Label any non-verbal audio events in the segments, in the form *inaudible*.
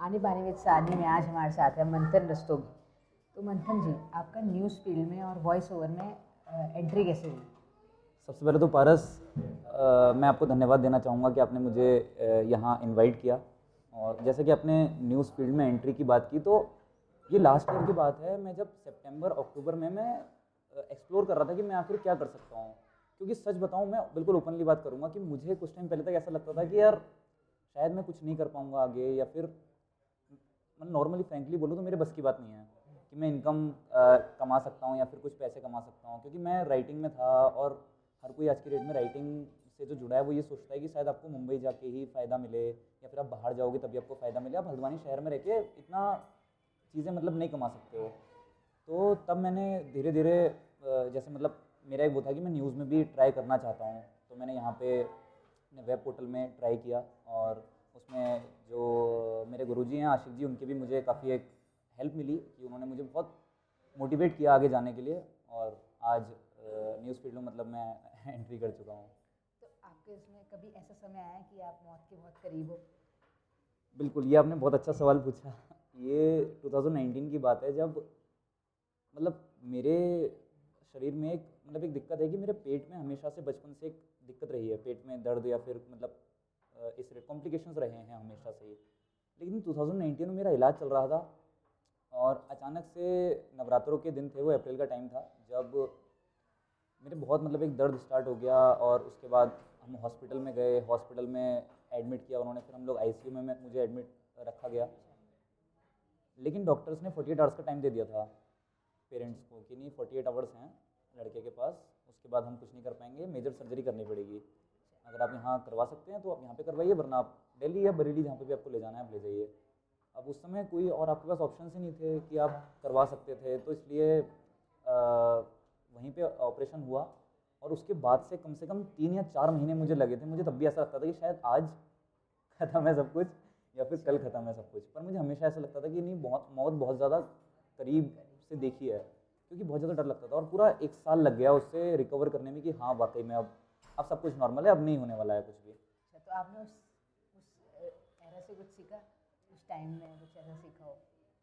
आने बाने में शादी में आज हमारे साथ है मंथन रस्तोगी। तो मंथन जी आपका न्यूज़ फ़ील्ड में और वॉइस ओवर में एंट्री कैसे हुई? सबसे पहले तो पारस अ, मैं आपको धन्यवाद देना चाहूँगा कि आपने मुझे यहाँ इनवाइट किया। और जैसे कि आपने न्यूज़ फ़ील्ड में एंट्री की बात की तो ये लास्ट ईयर की बात है। मैं जब सितंबर अक्टूबर में मैं एक्सप्लोर कर रहा था कि मैं आखिर क्या कर सकता हूँ। क्योंकि सच बताऊँ मैं बिल्कुल ओपनली बात करूँगा कि मुझे कुछ टाइम पहले तक ऐसा लगता था कि यार शायद मैं कुछ नहीं कर पाऊँगा आगे या फिर मैं नॉर्मली फ्रेंकली बोलूँ तो मेरे बस की बात नहीं है कि मैं इनकम कमा सकता हूँ या फिर कुछ पैसे कमा सकता हूँ। क्योंकि मैं राइटिंग में था और हर कोई आज की डेट में राइटिंग से जो जुड़ा है, वो ये सोचता है कि शायद आपको मुंबई जाके ही फ़ायदा मिले या फिर आप बाहर जाओगे तभी आपको फ़ायदा मिले। आप हल्द्वानी शहर में रह के इतना चीज़ें मतलब नहीं कमा सकते हो। तो तब मैंने धीरे धीरे जैसे मतलब मेरा एक वो था कि मैं न्यूज़ में भी ट्राई करना चाहता हूँ। तो मैंने यहाँ पे वेब पोर्टल में ट्राई किया और उसमें जो मेरे गुरुजी हैं आशिक जी उनकी भी मुझे काफ़ी एक हेल्प मिली कि उन्होंने मुझे बहुत मोटिवेट किया आगे जाने के लिए और आज न्यूज़ फ़ील्ड में मतलब मैं *laughs* एंट्री कर चुका हूँ। तो आपके इसमें कभी ऐसा समय आया कि आप मौत के बहुत करीब हो? बिल्कुल ये आपने बहुत अच्छा सवाल पूछा। ये 2019 की बात है जब मतलब मेरे शरीर में एक मतलब एक दिक्कत है कि मेरे पेट में हमेशा से बचपन से एक दिक्कत रही है। पेट में दर्द या फिर मतलब इस कॉम्प्लिकेशंस रहे हैं हमेशा से ही। लेकिन 2019 में मेरा इलाज चल रहा था और अचानक से नवरात्रों के दिन थे, वो अप्रैल का टाइम था, जब मेरे बहुत मतलब एक दर्द स्टार्ट हो गया और उसके बाद हम हॉस्पिटल में गए हॉस्पिटल में एडमिट किया उन्होंने, फिर हम लोग आईसीयू में मुझे एडमिट रखा गया। लेकिन डॉक्टर्स ने 48 आवर्स का टाइम दे दिया था पेरेंट्स को कि नहीं 48 आवर्स हैं लड़के के पास, उसके बाद हम कुछ नहीं कर पाएँगे मेजर सर्जरी करनी पड़ेगी। अगर आप यहाँ करवा सकते हैं तो आप यहाँ पे करवाइए, वरना आप दिल्ली या बरेली जहाँ पे भी आपको ले जाना है, आप ले जाइए। अब उस समय कोई और आपके पास ऑप्शन ही नहीं थे कि आप करवा सकते थे तो इसलिए वहीं पे ऑपरेशन हुआ। और उसके बाद से कम से कम तीन या चार महीने मुझे लगे थे, मुझे तब भी ऐसा लगता था कि शायद आज *laughs* ख़त्म है सब कुछ, या फिर कल ख़त्म है सब कुछ। पर मुझे हमेशा ऐसा लगता था कि नहीं, बहुत, मौत बहुत ज़्यादा करीब से देखी है, क्योंकि बहुत ज़्यादा डर लगता था। और पूरा एक साल लग गया उससे रिकवर करने में कि हाँ वाकई में अब अब सब कुछ नॉर्मल है अब नहीं होने वाला है कुछ भी। अच्छा तो आपने उस उस से कुछ सीखा? उस टाइम में कुछ ऐसा सीखा हो?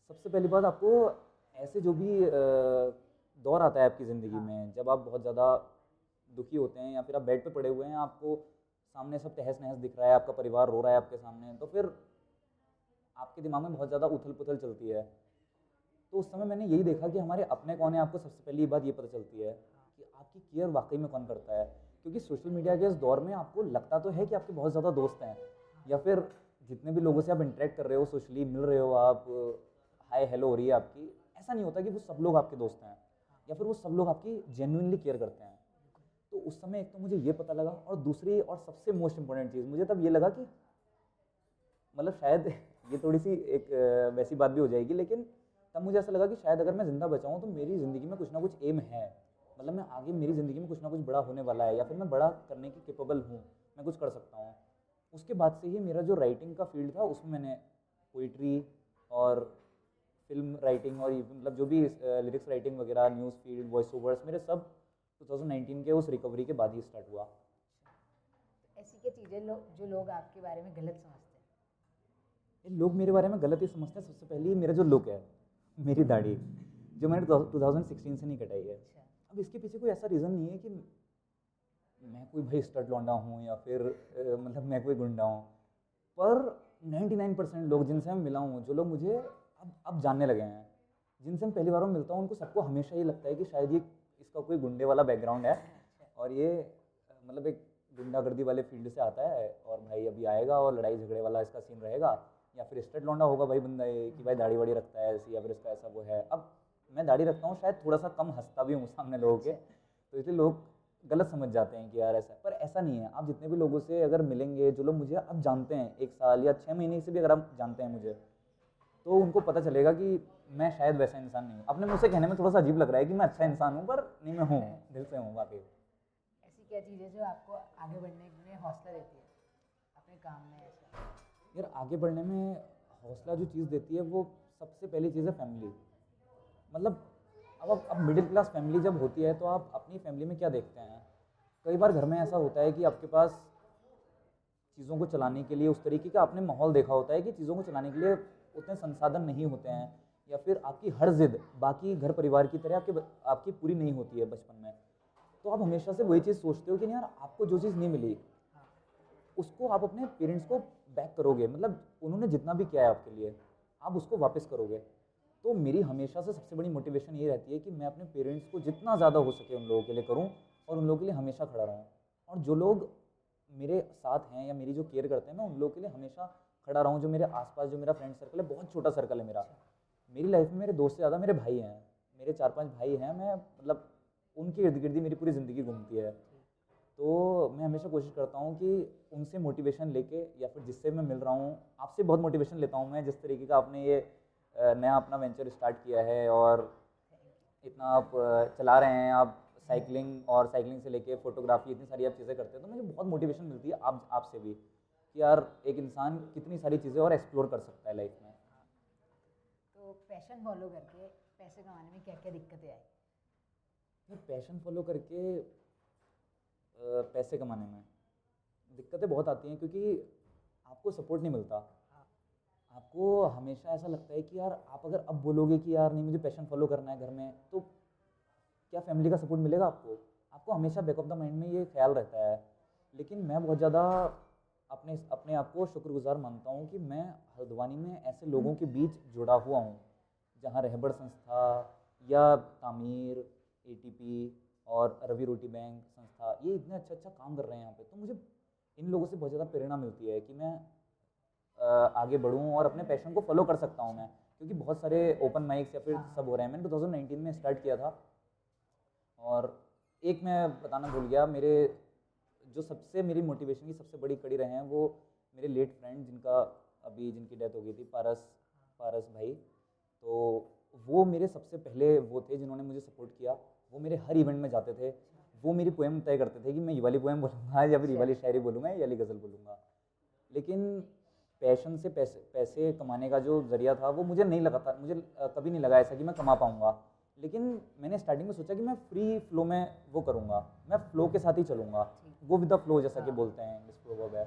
सबसे पहली बात आपको ऐसे जो भी दौर आता है आपकी ज़िंदगी में जब आप बहुत ज़्यादा दुखी होते हैं या फिर आप बेड पे पड़े हुए हैं आपको सामने सब तहस नहस दिख रहा है आपका परिवार रो रहा है आपके सामने तो फिर आपके दिमाग में बहुत ज़्यादा उथल पुथल चलती है। तो उस समय मैंने यही देखा कि हमारे अपने कौन है आपको सबसे पहली बात ये पता चलती है कि आपकी केयर वाकई में कौन करता है। क्योंकि सोशल मीडिया के इस दौर में आपको लगता तो है कि आपके बहुत ज़्यादा दोस्त हैं, या फिर जितने भी लोगों से आप इंटरेक्ट कर रहे हो सोशली मिल रहे हो आप हाय हेलो हो रही है आपकी, ऐसा नहीं होता कि वो सब लोग आपके दोस्त हैं, या फिर वो सब लोग आपकी जेन्युइनली केयर करते हैं। तो उस समय एक तो मुझे ये पता लगा और दूसरी और सबसे मोस्ट इंपॉर्टेंट चीज़, मुझे तब ये लगा कि मतलब शायद *laughs* ये थोड़ी सी एक वैसी बात भी हो जाएगी, लेकिन तब मुझे ऐसा लगा कि शायद अगर मैं ज़िंदा बचाऊँ तो मेरी ज़िंदगी में कुछ ना कुछ एम है। मतलब मैं आगे मेरी ज़िंदगी में कुछ ना कुछ बड़ा होने वाला है या फिर मैं बड़ा करने की केपेबल हूँ मैं कुछ कर सकता हूँ। उसके बाद से ही मेरा जो राइटिंग का फ़ील्ड था उसमें मैंने पोइट्री और फ़िल्म राइटिंग और मतलब जो भी लिरिक्स राइटिंग वगैरह न्यूज़ फ़ील्ड वॉइस ओवर्स मेरे सब 2019 के उस रिकवरी के बाद ही स्टार्ट हुआ। तो ऐसी क्या चीज़ें लो, जो लोग आपके बारे में गलत समझते हैं? लोग मेरे बारे में गलत ही समझते हैं। सबसे पहले मेरा जो लुक है मेरी दाढ़ी जो मैंने 2016 से नहीं कटाई है। अब इसके पीछे कोई ऐसा रीज़न नहीं है कि मैं कोई भाई स्टड लौंडा हूँ या फिर मतलब मैं कोई गुंडा हूँ। पर 99 परसेंट लोग जिनसे मैं मिला हूँ, जो लोग मुझे अब अब जानने लगे हैं, जिनसे मैं पहली बार में मिलता हूँ, उनको सबको हमेशा ये लगता है कि शायद ये इसका कोई गुंडे वाला बैकग्राउंड है और ये मतलब एक गुंडागर्दी वाले फ़ील्ड से आता है और भाई अभी आएगा और लड़ाई झगड़े वाला इसका सीन रहेगा या फिर स्टेट लौंडा होगा भाई बंदा ये कि भाई दाढ़ी वाड़ी रखता है ऐसी या फिर इसका ऐसा वो है। अब मैं दाढ़ी रखता हूँ शायद थोड़ा सा कम हंसता भी हूँ सामने लोगों के। तो इसलिए लोग गलत समझ जाते हैं कि यार ऐसा पर ऐसा नहीं है। आप जितने भी लोगों से अगर मिलेंगे जो लोग मुझे अब जानते हैं एक साल या छः महीने से भी अगर आप जानते हैं मुझे तो उनको पता चलेगा कि मैं शायद वैसा इंसान नहीं हूँ। अपने मुझसे कहने में थोड़ा सा अजीब लग रहा है कि मैं अच्छा इंसान हूँ पर नहीं मैं हूँ दिल से हूँ वाकई। ऐसी क्या चीज़ है जो आपको आगे बढ़ने में हौसला देती है? अपने काम में ऐसा। यार आगे बढ़ने में हौसला जो चीज़ देती है वो सबसे पहली चीज़ है फैमिली मतलब अब अब अब मिडिल क्लास फैमिली जब होती है तो आप अपनी फैमिली में क्या देखते हैं? कई बार घर में ऐसा होता है कि आपके पास चीज़ों को चलाने के लिए, उस तरीके का आपने माहौल देखा होता है कि चीज़ों को चलाने के लिए उतने संसाधन नहीं होते हैं, या फिर आपकी हर जिद, बाकी घर परिवार की तरह आपके आपकी पूरी नहीं होती है बचपन में। तो आप हमेशा से वही चीज़ सोचते हो कि यार, आपको जो चीज़ नहीं मिली, उसको आप अपने पेरेंट्स को बैक करोगे। मतलब उन्होंने जितना भी किया है आपके लिए, आप उसको वापस करोगे। तो मेरी हमेशा से सबसे बड़ी मोटिवेशन ये रहती है कि मैं अपने पेरेंट्स को जितना ज़्यादा हो सके उन लोगों के लिए करूँ और उन लोगों के लिए हमेशा खड़ा रहूँ। और जो लोग मेरे साथ हैं या मेरी जो केयर करते हैं, मैं उन लोगों के लिए हमेशा खड़ा रहूँ। जो मेरे आसपास, जो मेरा फ्रेंड सर्कल है, बहुत छोटा सर्कल है मेरा। मेरी लाइफ में मेरे दोस्त से ज़्यादा मेरे भाई हैं। मेरे चार पाँच भाई हैं। मैं मतलब उनके इर्द गिर्द मेरी पूरी ज़िंदगी घूमती है। तो मैं हमेशा कोशिश करता हूँ कि उनसे मोटिवेशन लेके या फिर जिससे मैं मिल रहा हूँ, आपसे बहुत मोटिवेशन लेता हूँ मैं, जिस तरीके का आपने ये नया अपना वेंचर स्टार्ट किया है और इतना आप चला रहे हैं आप साइकिलिंग और साइकिलिंग से लेके फोटोग्राफी इतनी सारी आप चीज़ें करते हैं तो मुझे बहुत मोटिवेशन मिलती है आप आपसे भी कि यार एक इंसान कितनी सारी चीज़ें और एक्सप्लोर कर सकता है लाइफ में। तो पैशन फॉलो करके पैसे कमाने में क्या क्या दिक्कतें आई? फिर पैशन फॉलो करके पैसे कमाने में दिक्कतें बहुत आती हैं क्योंकि आपको सपोर्ट नहीं मिलता। आपको हमेशा ऐसा लगता है कि यार, आप अगर अब बोलोगे कि यार, नहीं, मुझे पैशन फॉलो करना है घर में तो क्या फैमिली का सपोर्ट मिलेगा आपको? आपको हमेशा बैक ऑफ़ द माइंड में ये ख्याल रहता है। लेकिन मैं बहुत ज़्यादा अपने अपने आप को शुक्रगुजार मानता हूँ कि मैं हल्द्वानी में ऐसे लोगों के बीच जुड़ा हुआ हूँ, जहाँ रहबड़ संस्था या तामीर ए और रवि रोटी बैंक संस्था, ये इतने अच्छा अच्छा काम कर रहे हैं यहाँ पे। तो मुझे इन लोगों से बहुत ज़्यादा प्रेरणा मिलती है कि मैं आगे बढ़ूँ और अपने पैशन को फॉलो कर सकता हूँ मैं। क्योंकि बहुत सारे ओपन माइक्स या फिर हाँ। सब हो रहे हैं। मैंने 2019 में स्टार्ट किया था। और एक मैं बताना भूल गया मेरे जो सबसे मेरी मोटिवेशन की सबसे बड़ी कड़ी रहे हैं वो मेरे लेट फ्रेंड जिनका अभी जिनकी डेथ हो गई थी पारस पारस भाई। तो वो मेरे सबसे पहले वो थे जिन्होंने मुझे सपोर्ट किया। वो मेरे हर इवेंट में जाते थे। वो मेरी पोएम तय करते थे कि मैं ये वाली पोएम बोलूँगा या फिर ये वाली शायरी बोलूँगा या ये वाली गज़ल बोलूँगा। लेकिन पैशन से पैसे पैसे कमाने का जो ज़रिया था वो मुझे नहीं लगा था। मुझे कभी नहीं लगा ऐसा कि मैं कमा पाऊँगा। लेकिन मैंने स्टार्टिंग में सोचा कि मैं फ्री फ्लो में वो करूँगा। मैं फ्लो के साथ ही चलूँगा। वो विद द फ्लो जैसा कि हाँ। बोलते हैं इंग्लिश फ्लो है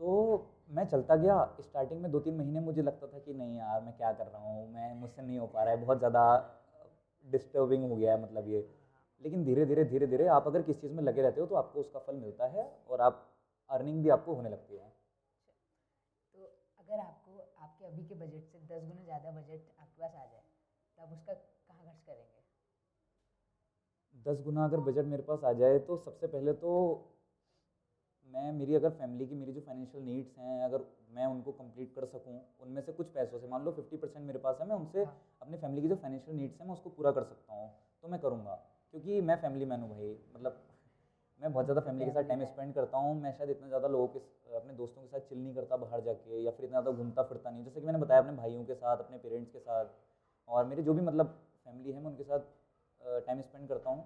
तो मैं चलता गया। स्टार्टिंग में दो तीन महीने मुझे लगता था कि नहीं यार मैं क्या कर रहा हूँ? मैं मुझसे नहीं हो पा रहा है। बहुत ज़्यादा डिस्टर्बिंग हो गया है मतलब ये। लेकिन धीरे धीरे धीरे धीरे आप अगर किस चीज़ में लगे रहते हो तो आपको उसका फल मिलता है और आप अर्निंग भी आपको होने लगती है। अगर आपको आपके अभी के बजट से दस गुना ज़्यादा बजट आपके पास आ जाए तो आप उसका कहाँ खर्च करेंगे दस गुना अगर बजट मेरे पास आ जाए तो सबसे पहले तो मैं मेरी अगर फैमिली की मेरी जो फाइनेंशियल नीड्स हैं अगर मैं उनको कंप्लीट कर सकूँ उनमें से कुछ पैसों से मान लो फिफ्टी परसेंट मेरे पास है मैं उनसे हाँ। अपनी फैमिली की जो फाइनेंशियल नीड्स हैं मैं उसको पूरा कर सकता हूँ तो मैं करूँगा क्योंकि मैं फैमिली मैन हूँ भाई मतलब मैं बहुत ज़्यादा फैमिली के साथ टाइम स्पेंड करता हूँ मैं शायद इतना ज़्यादा लोगों के अपने दोस्तों के साथ चिल नहीं करता बाहर जाके या फिर इतना ज़्यादा घूमता फिरता नहीं। जैसे कि मैंने बताया अपने भाइयों के साथ अपने पेरेंट्स के साथ और मेरे जो भी मतलब फैमिली है मैं उनके साथ टाइम स्पेंड करता हूँ।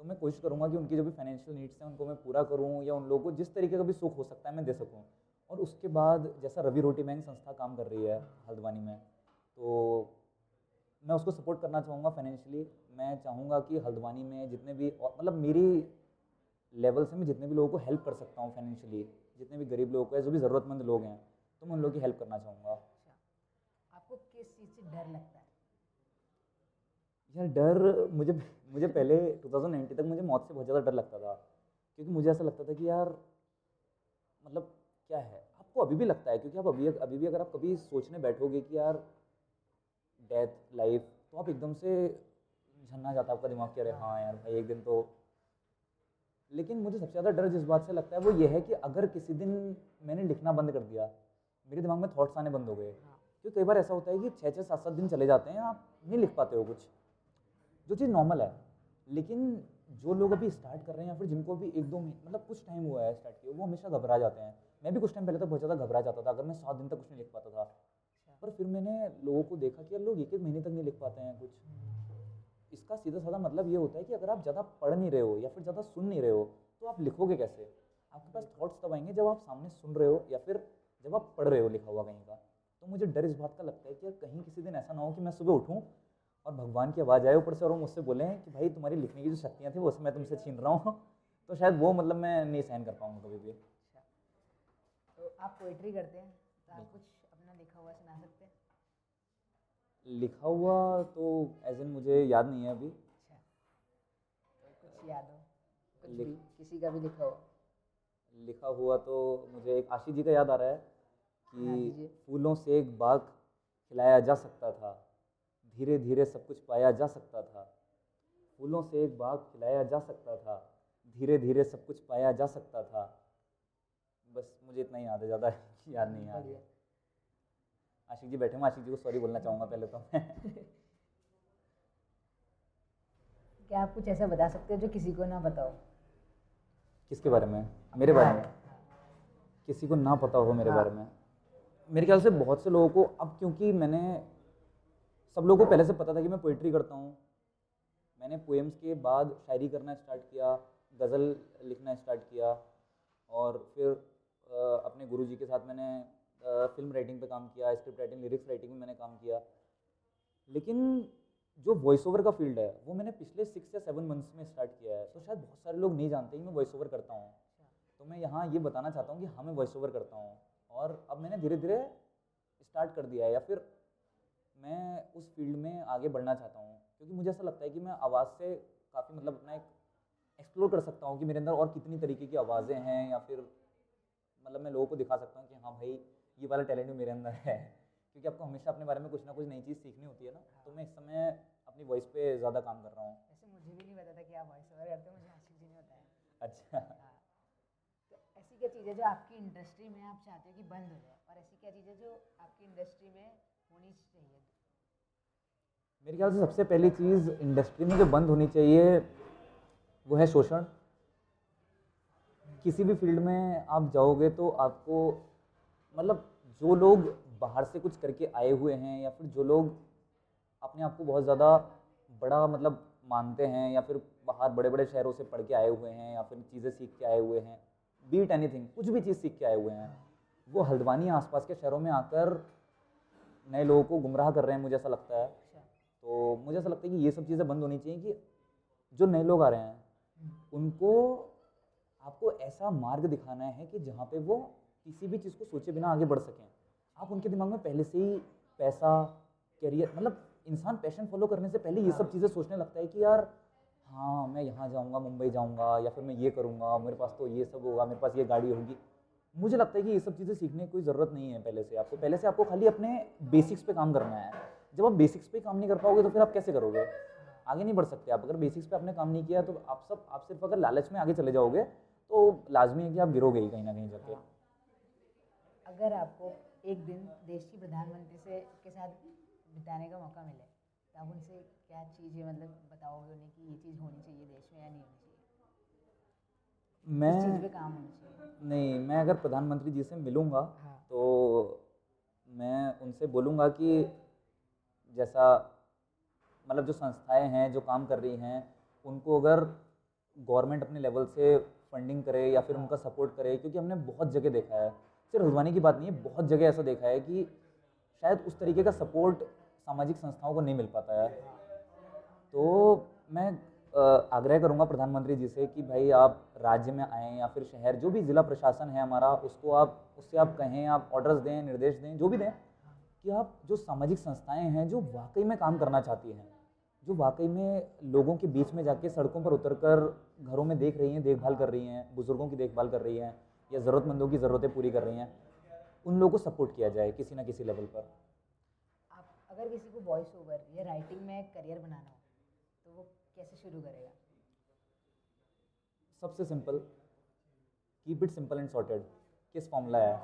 तो मैं कोशिश करूँगा कि उनकी जो भी फाइनेंशियल नीड्स हैं उनको मैं पूरा करूँ या उन लोगों को जिस तरीके का भी सुख हो सकता है मैं दे सकूँ। और उसके बाद जैसा रवि रोटी बैंक संस्था काम कर रही है हल्द्वानी में तो मैं उसको सपोर्ट करना चाहूँगा फाइनेंशियली मैं चाहूँगा कि हल्द्वानी में जितने भी मतलब मेरी लेवल से मैं जितने भी लोगों को हेल्प कर सकता हूँ फाइनेंशियली जितने भी गरीब लोग हैं जो भी ज़रूरतमंद लोग हैं तो मैं उन लोगों की हेल्प करना चाहूँगा। अच्छा। आपको किस चीज़ से डर लगता है? यार डर मुझे मुझे पहले 2019 तक मुझे मौत से बहुत ज़्यादा डर लगता था क्योंकि मुझे ऐसा लगता था कि यार मतलब क्या है? आपको अभी भी लगता है? क्योंकि आप अभी अभी भी अगर आप कभी सोचने बैठोगे कि यार डेथ लाइफ तो आप एकदम से झन्ना जाता है आपका दिमाग कह रहे हाँ यार भाई एक दिन तो लेकिन मुझे सबसे ज़्यादा डर जिस बात से लगता है वो ये है कि अगर किसी दिन मैंने लिखना बंद कर दिया मेरे दिमाग में थॉट्स आने बंद हो गए हाँ। क्योंकि कई बार ऐसा होता है कि छः छः सात सात दिन चले जाते हैं आप नहीं लिख पाते हो कुछ जो चीज़ नॉर्मल है लेकिन जो लोग अभी स्टार्ट कर रहे हैं या फिर जिनको भी एक दो महीने मतलब कुछ टाइम हुआ है स्टार्ट किया वो हमेशा घबरा जाते हैं मैं भी कुछ टाइम पहले तो बहुत ज़्यादा घबरा जाता था अगर मैं सात दिन तक कुछ नहीं लिख पाता था अच्छा। पर फिर मैंने लोगों को देखा कि यार लोग एक एक महीने तक नहीं लिख पाते हैं कुछ हम्म। इसका सीधा साधा मतलब ये होता है कि अगर आप ज़्यादा पढ़ नहीं रहे हो या फिर ज़्यादा सुन नहीं रहे हो तो आप लिखोगे कैसे? आपके पास थॉट्स तब आएँगे जब आप सामने सुन रहे हो या फिर जब आप पढ़ रहे हो लिखा हुआ कहीं का। तो मुझे डर इस बात का लगता है कि यार कहीं किसी दिन ऐसा ना हो कि मैं सुबह उठूँ और भगवान की आवाज़ आए ऊपर से और वो मुझसे बोले कि भाई तुम्हारी लिखने की जो शक्तियाँ थी वो मैं तुमसे छीन रहा हूँ। *laughs* तो शायद वो मतलब मैं नहीं सहन कर पाऊँगा कभी भी। अच्छा तो आप पोइट्री करते हैं? तो आप कुछ अपना लिखा हुआ सुना सकते हैं? लिखा हुआ तो एज इन मुझे याद नहीं है अभी। अच्छा। तो कुछ याद हो? कुछ भी किसी का भी लिखा हो? लिखा हुआ तो मुझे एक आशीष जी का याद आ रहा है हाँ, कि फूलों से एक बाग खिलाया जा सकता था। धीरे धीरे सब कुछ पाया जा सकता था। फूलों से एक बाग खिलाया जा सकता था। धीरे धीरे सब कुछ पाया जा सकता था। बस मुझे इतना ही याद है ज़्यादा *laughs* याद नहीं याद बढ़िया। आशिक जी बैठे हूँ आशिक जी को सॉरी बोलना चाहूँगा पहले तो। *laughs* क्या आप कुछ ऐसा बता सकते हो जो किसी को ना बताओ? किसके बारे में? मेरे बारे में? हाँ, किसी को ना पता हो मेरे हाँ। बारे में? मेरे ख्याल से बहुत से लोगों को अब क्योंकि मैंने सब लोगों को पहले से पता था कि मैं पोइट्री करता हूँ। मैंने पोएम्स के बाद शायरी करना स्टार्ट किया गज़ल लिखना स्टार्ट किया और फिर अपने गुरुजी के साथ मैंने फ़िल्म राइटिंग पे काम किया स्क्रिप्ट राइटिंग लिरिक्स राइटिंग में मैंने काम किया। लेकिन जो वॉइस ओवर का फ़ील्ड है, वो मैंने पिछले सिक्स या सेवन मंथ्स में स्टार्ट किया है। तो शायद बहुत सारे लोग नहीं जानते कि मैं वॉइस ओवर करता हूँ। तो मैं यहाँ ये बताना चाहता हूँ कि हाँ मैं वॉइस ओवर करता हूँ। और अब मैंने धीरे धीरे स्टार्ट कर दिया है, या फिर मैं उस फ़ील्ड में आगे बढ़ना चाहता हूँ। क्योंकि मुझे ऐसा लगता है कि मैं आवाज़ से काफ़ी मतलब अपना एक एक्सप्लोर कर सकता हूँ कि मेरे अंदर और कितनी तरीके की आवाज़ें हैं, या फिर मतलब मैं लोगों को दिखा सकता हूँ कि हाँ भाई ये वाला टैलेंट भी मेरे अंदर है। क्योंकि आपको हमेशा अपने बारे में कुछ ना कुछ नई चीज़ सीखनी होती है ना। तो मैं इस समय अपनी वॉइस पे ज़्यादा काम कर रहा हूँ। वैसे मुझे भी नहीं पता था कि आप वॉइस ओवर करते हो मुझे आशिक जी ने बताया। अच्छा। हाँ। तो ऐसी क्या चीज़ है जो आपकी इंडस्ट्री में आप चाहते हो कि बंद हो जाए? और ऐसी क्या चीज़ है जो आपकी इंडस्ट्री में होनी चाहिए? मेरे ख्याल से सबसे पहली चीज़ इंडस्ट्री में जो बंद होनी चाहिए वो है शोषण। किसी भी फ़ील्ड में आप जाओगे तो आपको मतलब जो लोग बाहर से कुछ करके आए हुए हैं या फिर जो लोग अपने आप को बहुत ज़्यादा बड़ा मतलब मानते हैं या फिर बाहर बड़े बड़े शहरों से पढ़ के आए हुए हैं या फिर चीज़ें सीख के आए हुए हैं बीट एनीथिंग कुछ भी चीज़ सीख के आए हुए हैं वो हल्द्वानी आसपास के शहरों में आकर नए लोगों को गुमराह कर रहे हैं मुझे ऐसा लगता है। अच्छा। तो मुझे ऐसा लगता है कि ये सब चीज़ें बंद होनी चाहिए कि जो नए लोग आ रहे हैं उनको आपको ऐसा मार्ग दिखाना है कि जहाँ पे वो किसी भी चीज़ को सोचे बिना आगे बढ़ सकें। आप उनके दिमाग में पहले से ही पैसा करियर मतलब इंसान पैशन फॉलो करने से पहले ये सब चीज़ें सोचने लगता है कि यार हाँ मैं यहाँ जाऊँगा मुंबई जाऊँगा या फिर मैं ये करूँगा मेरे पास तो ये सब होगा मेरे पास ये गाड़ी होगी। मुझे लगता है कि ये सब चीज़ें सीखने की कोई ज़रूरत नहीं है पहले से आपको। पहले से आपको खाली अपने बेसिक्स पे काम करना है। जब आप बेसिक्स पे काम नहीं कर पाओगे तो फिर आप कैसे करोगे? आगे नहीं बढ़ सकते आप। अगर बेसिक्स पे आपने काम नहीं किया तो आप सब आप सिर्फ़ अगर लालच में आगे चले जाओगे तो लाजमी है कि आप गिरोगे ही कहीं ना कहीं जाके। अगर आपको एक दिन देश की प्रधानमंत्री से के साथ बिताने का मौका मिले तो आप उनसे क्या चीज़ मतलब बताओगे उन्हें कि ये चीज़ होनी चाहिए देश में या नहीं होनी चाहिए? इस चीज़ पे मैं काम होना चाहिए। नहीं मैं अगर प्रधानमंत्री जी से मिलूँगा हाँ। तो मैं उनसे बोलूँगा कि जैसा मतलब जो संस्थाएँ हैं जो काम कर रही हैं उनको अगर गवर्नमेंट अपने लेवल से फंडिंग करे या फिर उनका सपोर्ट करे क्योंकि हमने बहुत जगह देखा है। सिर्फ़ हल्द्वानी की बात नहीं है, बहुत जगह ऐसा देखा है कि शायद उस तरीके का सपोर्ट सामाजिक संस्थाओं को नहीं मिल पाता है। तो मैं आग्रह करूँगा प्रधानमंत्री जी से कि भाई आप राज्य में आएँ या फिर शहर, जो भी ज़िला प्रशासन है हमारा, उसको आप, उससे आप कहें, आप ऑर्डर्स दें, निर्देश दें, जो भी दें, कि आप जो सामाजिक संस्थाएँ हैं, जो वाकई में काम करना चाहती हैं, जो वाकई में लोगों के बीच में जाके सड़कों पर उतरकर घरों में देख रही हैं, देखभाल कर रही हैं, बुज़ुर्गों की देखभाल कर रही हैं या ज़रूरतमंदों की ज़रूरतें पूरी कर रही हैं उन लोगों को सपोर्ट किया जाए किसी ना किसी लेवल पर। आप अगर किसी को वॉइस ओवर या राइटिंग में करियर बनाना हो तो वो कैसे शुरू करेगा? सबसे simple keep it simple and sorted KISS formula है?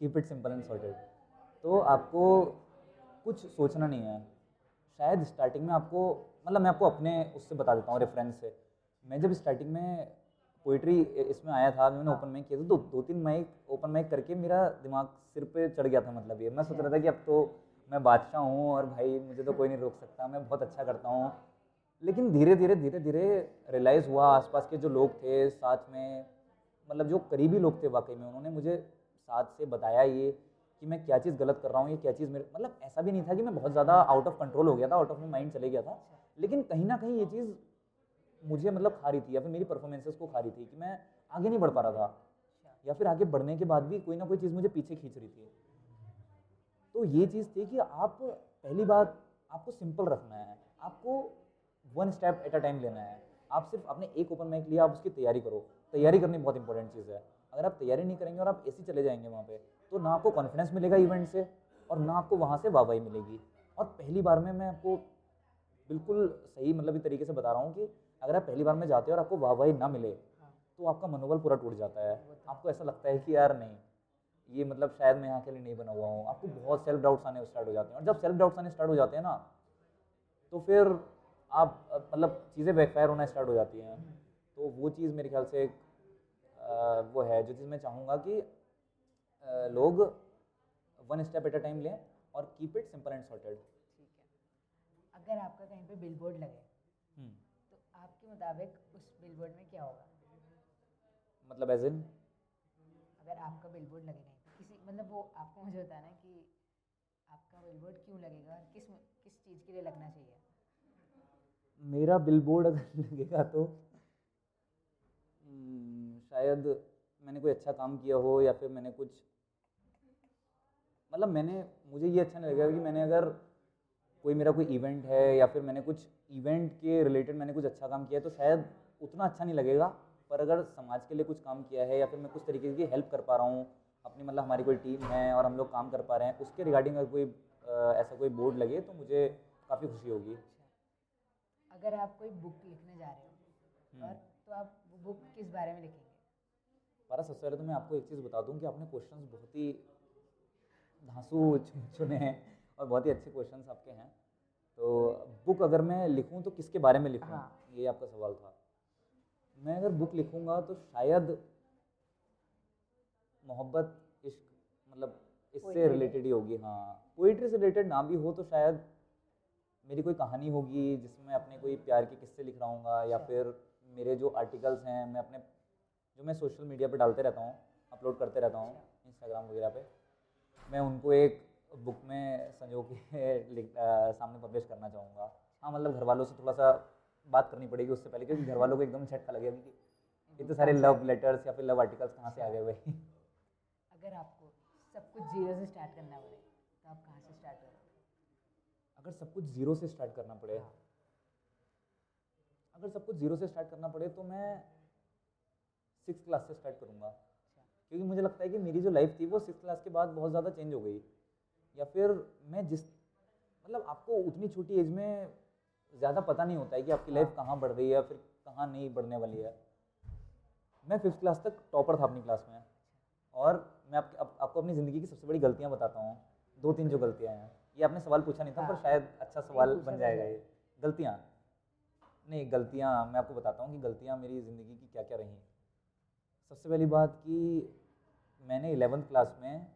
Keep it simple and sorted तो आपको कुछ सोचना नहीं है। शायद स्टार्टिंग में आपको मतलब मैं आपको अपने उससे बता देता हूँ रेफरेंस से। मैं जब स्टार्टिंग में पोइट्री इसमें आया था मैंने ओपन माइक किया था तो दो तीन माइक ओपन माइक करके मेरा दिमाग सिर पे चढ़ गया था मतलब ये। मैं सोच रहा था कि अब तो मैं बादशाह हूँ और भाई मुझे तो कोई नहीं रोक सकता मैं बहुत अच्छा करता हूँ। लेकिन धीरे धीरे धीरे धीरे रियलाइज़ हुआ आसपास के जो लोग थे साथ में मतलब जो करीबी लोग थे वाकई में उन्होंने मुझे साथ से बताया ये कि मैं क्या चीज़ गलत कर रहा हूँ ये क्या चीज़ मेरे मतलब ऐसा भी नहीं था कि मैं बहुत ज़्यादा आउट ऑफ़ कंट्रोल हो गया था आउट ऑफ़ माई माइंड चले गया था। लेकिन कहीं ना कहीं ये चीज़ मुझे मतलब खा रही थी या फिर मेरी परफॉर्मेंसेस को खा रही थी कि मैं आगे नहीं बढ़ पा रहा था। या फिर आगे बढ़ने के बाद भी कोई ना कोई चीज़ मुझे पीछे खींच रही थी। तो ये चीज़ थी कि आप पहली बात, आपको सिंपल रखना है। आपको one step at a time लेना है। आप सिर्फ़ आपने एक ओपन माइक लिया आप उसकी तैयारी करो। तैयारी करनी बहुत इंपॉर्टेंट चीज़ है। अगर आप तैयारी नहीं करेंगे और आप ऐसे चले जाएँगे वहाँ पे तो ना आपको कॉन्फिडेंस मिलेगा इवेंट से और ना आपको वहाँ से वाहवाही मिलेगी। और पहली बार में मैं आपको बिल्कुल सही मतलब इस तरीके से बता रहा हूँ कि अगर आप पहली बार में जाते हो और आपको वाहवाही ना मिले हाँ। तो आपका मनोबल पूरा टूट जाता है। तो आपको ऐसा लगता है कि यार नहीं ये मतलब शायद मैं यहाँ के लिए नहीं बना हुआ हूँ। आपको बहुत सेल्फ डाउट्स आने स्टार्ट हो जाते हैं। और जब सेल्फ डाउट्स आने स्टार्ट हो जाते हैं ना तो फिर आप मतलब चीज़ें बैकफायर होना स्टार्ट हो जाती हैं। तो वो चीज़ मेरे ख्याल से एक वो है जो चीज़ मैं चाहूँगा कि लोग one step at a time लें और keep it simple and sorted ठीक है। अगर आपका कहीं पे बिलबोर्ड लगे तो आपके मुताबिक उस बिलबोर्ड में क्या होगा? मतलब एज इन अगर आपका बिलबोर्ड लगे कहीं किसी मतलब वो आपको मुझे बताना है कि आपका बिलबोर्ड क्यों लगेगा और किस किस चीज़ के लिए लगना चाहिए? मेरा बिलबोर्ड अगर *laughs* लगेगा तो हम्म, शायद मैंने कोई अच्छा काम किया हो या फिर मैंने कुछ मतलब मैंने मुझे ये अच्छा नहीं लगेगा कि मैंने अगर कोई मेरा कोई इवेंट है या फिर मैंने कुछ इवेंट के रिलेटेड मैंने कुछ अच्छा काम किया है तो शायद उतना अच्छा नहीं लगेगा। पर अगर समाज के लिए कुछ काम किया है या फिर मैं कुछ तरीके की हेल्प कर पा रहा हूँ अपनी मतलब हमारी कोई टीम है और हम लोग काम कर पा रहे हैं उसके रिगार्डिंग अगर कोई ऐसा कोई बोर्ड लगे तो मुझे काफ़ी खुशी होगी। अगर आप कोई बुक लिखने जा रहे हो हम्म। और तो आप बुक किस बारे में लिखेंगे? पारा सबसे पहले तो मैं आपको एक चीज़ बता दूँ कि आपने क्वेश्चंस बहुत ही धांसू चुने हैं और बहुत ही अच्छे क्वेश्चंस आपके हैं। तो बुक अगर मैं लिखूं तो किसके बारे में लिखूं? हाँ। ये आपका सवाल था। मैं अगर बुक लिखूँगा तो शायद मोहब्बत इश्क मतलब इससे रिलेटेड ही होगी हाँ। पोइट्री से रिलेटेड ना भी हो तो शायद मेरी कोई कहानी होगी जिसमें मैं अपने कोई प्यार के किस्से लिख रहा हूँगा या अच्छा। फिर मेरे जो आर्टिकल्स हैं मैं अपने जो मैं सोशल मीडिया पे डालते रहता हूँ अपलोड करते रहता हूँ इंस्टाग्राम वगैरह पे मैं उनको एक बुक में संजो के *laughs* सामने पब्लिश करना चाहूँगा। हाँ मतलब घर वालों से थोड़ा सा बात करनी पड़ेगी उससे पहले क्योंकि घर वालों को एकदम झटका लगेगा कि इतने सारे लव लेटर्स या फिर लव आर्टिकल्स कहाँ से आ गए भाई? अगर आपको सब कुछ ज़ीरो से स्टार्ट करना पड़े तो आप कहाँ से स्टार्ट करोगे? अगर सब कुछ ज़ीरो से स्टार्ट करना पड़े हाँ। अगर सब कुछ ज़ीरो से स्टार्ट करना पड़े तो मैं सिक्स क्लास से स्टार्ट करूँगा। अच्छा। क्योंकि मुझे लगता है कि मेरी जो लाइफ थी वो सिक्स क्लास के बाद बहुत ज़्यादा चेंज हो गई। या फिर मैं जिस मतलब आपको उतनी छोटी एज में ज़्यादा पता नहीं होता है कि आपकी लाइफ कहाँ बढ़ रही है या फिर कहाँ नहीं बढ़ने वाली है। मैं फिफ्थ क्लास तक टॉपर था अपनी क्लास में और मैं आप, आप, आपको अपनी ज़िंदगी की सबसे बड़ी गलतियाँ बताता हूँ। दो तीन जो गलतियाँ हैं। ये आपने सवाल पूछा नहीं था पर हाँ। शायद अच्छा सवाल बन जाएगा ये। गलतियाँ? नहीं गलतियाँ मैं आपको बताता हूँ कि गलतियाँ मेरी ज़िंदगी की क्या क्या रहीं। सबसे पहली बात कि मैंने इलेवेंथ क्लास में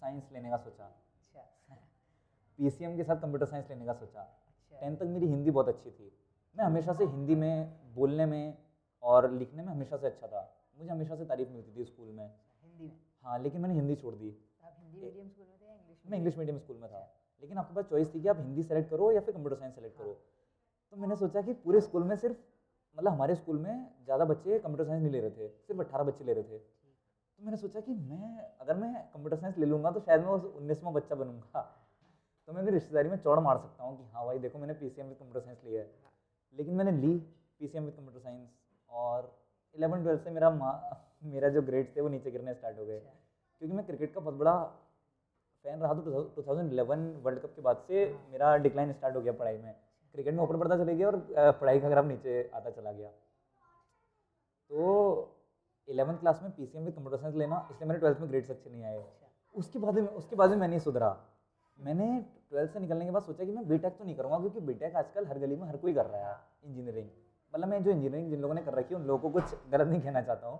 साइंस लेने का सोचा। पीसीएम के साथ कंप्यूटर साइंस लेने का सोचा। अच्छा। टेंथ तक मेरी हिंदी बहुत अच्छी थी। मैं हमेशा से हिंदी में बोलने में और लिखने में हमेशा से अच्छा था। मुझे हमेशा से तारीफ़ मिलती थी स्कूल में। हिंदी में? हाँ लेकिन मैंने हिंदी छोड़ दी। तो आप हिंदी मीडियम स्कूल में थे इंग्लिश मैं इंग्लिश मीडियम स्कूल में था। लेकिन आपके पास चॉइस थी कि आप हिंदी सेलेक्ट करो या फिर कंप्यूटर साइंस सेलेक्ट करो। तो मैंने सोचा कि पूरे स्कूल में सिर्फ़ मतलब हमारे स्कूल में ज़्यादा बच्चे कंप्यूटर साइंस नहीं ले रहे थे। सिर्फ़ अट्ठारह बच्चे ले रहे थे। तो मैंने सोचा कि मैं अगर मैं कंप्यूटर साइंस ले लूँगा तो शायद मैं उस उन्नीसवां बच्चा बनूँगा। तो मैं मेरी रिश्तेदारी में चौड़ मार सकता हूँ कि हाँ भाई देखो मैंने P C M with computer science लिया है। लेकिन मैंने ली P C M with computer science और इलेवन ट्वेल्थ से मेरा मेरा जो ग्रेड्स थे वो नीचे गिरने स्टार्ट हो गए। अच्छा। क्योंकि मैं क्रिकेट का बहुत बड़ा फ़ैन रहा तो two thousand eleven world cup के बाद से मेरा डिक्लाइन स्टार्ट हो गया पढ़ाई में। क्रिकेट में ऊपर बढ़ता चले गया और पढ़ाई का ग्राफ नीचे आता चला गया। तो इलेवंथ क्लास में P C M with computer science लेना इसलिए मेरे ट्वेल्थ में ग्रेड्स अच्छे नहीं आए। अच्छा। उसके बाद में उसके बाद में मैं नहीं सुधरा। मैंने ट्वेल्थ से निकलने के बाद सोचा कि मैं बीटेक तो नहीं करूँगा क्योंकि बीटेक आजकल हर गली में हर कोई कर रहा है इंजीनियरिंग मतलब मैं जो इंजीनियरिंग जिन लोगों ने कर रखी है उन लोगों को कुछ गलत नहीं कहना चाहता हूँ।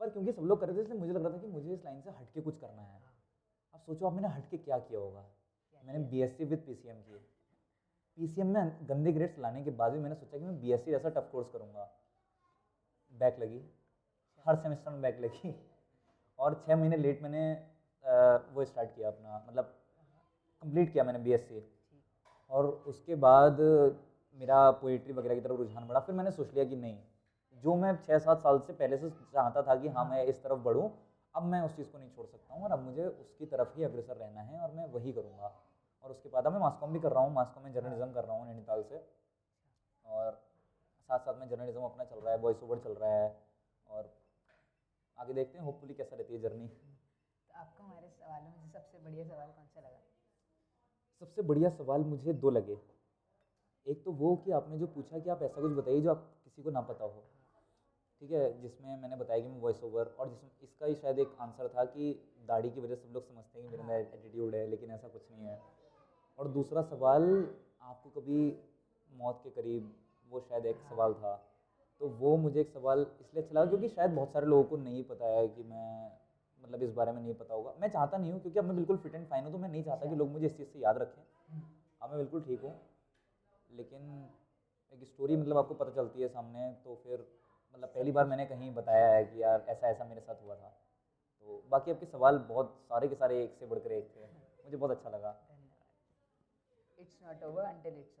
पर क्योंकि सब लोग कर रहे थे इसलिए मुझे लग रहा था कि मुझे इस लाइन से हट के कुछ करना है। अब सोचो आप मैंने हट के क्या किया होगा? मैंने B S C with P C M की पी सी एम में गंदे ग्रेड्स लाने के बाद भी मैंने सोचा कि मैं बी एस सी जैसा टफ कोर्स करूँगा। बैक लगी। हर सेमेस्टर में बैक लगी। और छः महीने लेट मैंने वो स्टार्ट किया अपना मतलब कंप्लीट किया मैंने बीएससी और उसके बाद मेरा पोइट्री वगैरह की तरफ़ रुझान बढ़ा। फिर मैंने सोच लिया कि नहीं जो मैं छः सात साल से पहले से चाहता था कि हाँ मैं इस तरफ़ बढ़ूँ अब मैं उस चीज़ को नहीं छोड़ सकता हूँ और अब मुझे उसकी तरफ़ ही अग्रसर रहना है और मैं वही करूँगा। और उसके बाद अब मैं मास्कॉम भी कर रहा हूँ। मास्कॉम में जर्नलिज्म कर रहा हूँ नैनीताल से। और साथ साथ में जर्नलिज्म अपना चल रहा है वॉइस ओवर चल रहा है। और आगे देखते हैं होपफुली कैसा रहती है जर्नी तो आपको हमारे सवालों में सबसे बढ़िया सवाल कौन सा लगा? सबसे बढ़िया सवाल मुझे दो लगे। एक तो वो कि आपने जो पूछा कि आप ऐसा कुछ बताइए जो आप किसी को ना पता हो। ठीक है, जिसमें मैंने बताया कि मैं वॉइस ओवर और जिसमें इसका ही शायद एक आंसर था कि दाढ़ी की वजह से सब लोग समझते हैं कि मेरे अंदर एटीट्यूड है, लेकिन ऐसा कुछ नहीं है। और दूसरा सवाल, आपको कभी मौत के करीब वो शायद एक सवाल था। तो वो मुझे एक सवाल इसलिए अच्छा लगा क्योंकि शायद बहुत सारे लोगों को नहीं पता है कि मैं मतलब इस बारे में नहीं पता होगा। मैं चाहता नहीं हूँ क्योंकि अब मैं बिल्कुल फिट एंड फाइन हूँ तो मैं नहीं चाहता कि लोग मुझे इस चीज़ से याद रखें। अब मैं बिल्कुल ठीक हूँ। लेकिन एक स्टोरी मतलब आपको पता चलती है सामने तो फिर मतलब पहली बार मैंने कहीं बताया है कि यार ऐसा ऐसा मेरे साथ हुआ था। तो बाकी आपके सवाल बहुत सारे के सारे एक से बढ़कर एक थे। मुझे बहुत अच्छा लगा। It's not over until it's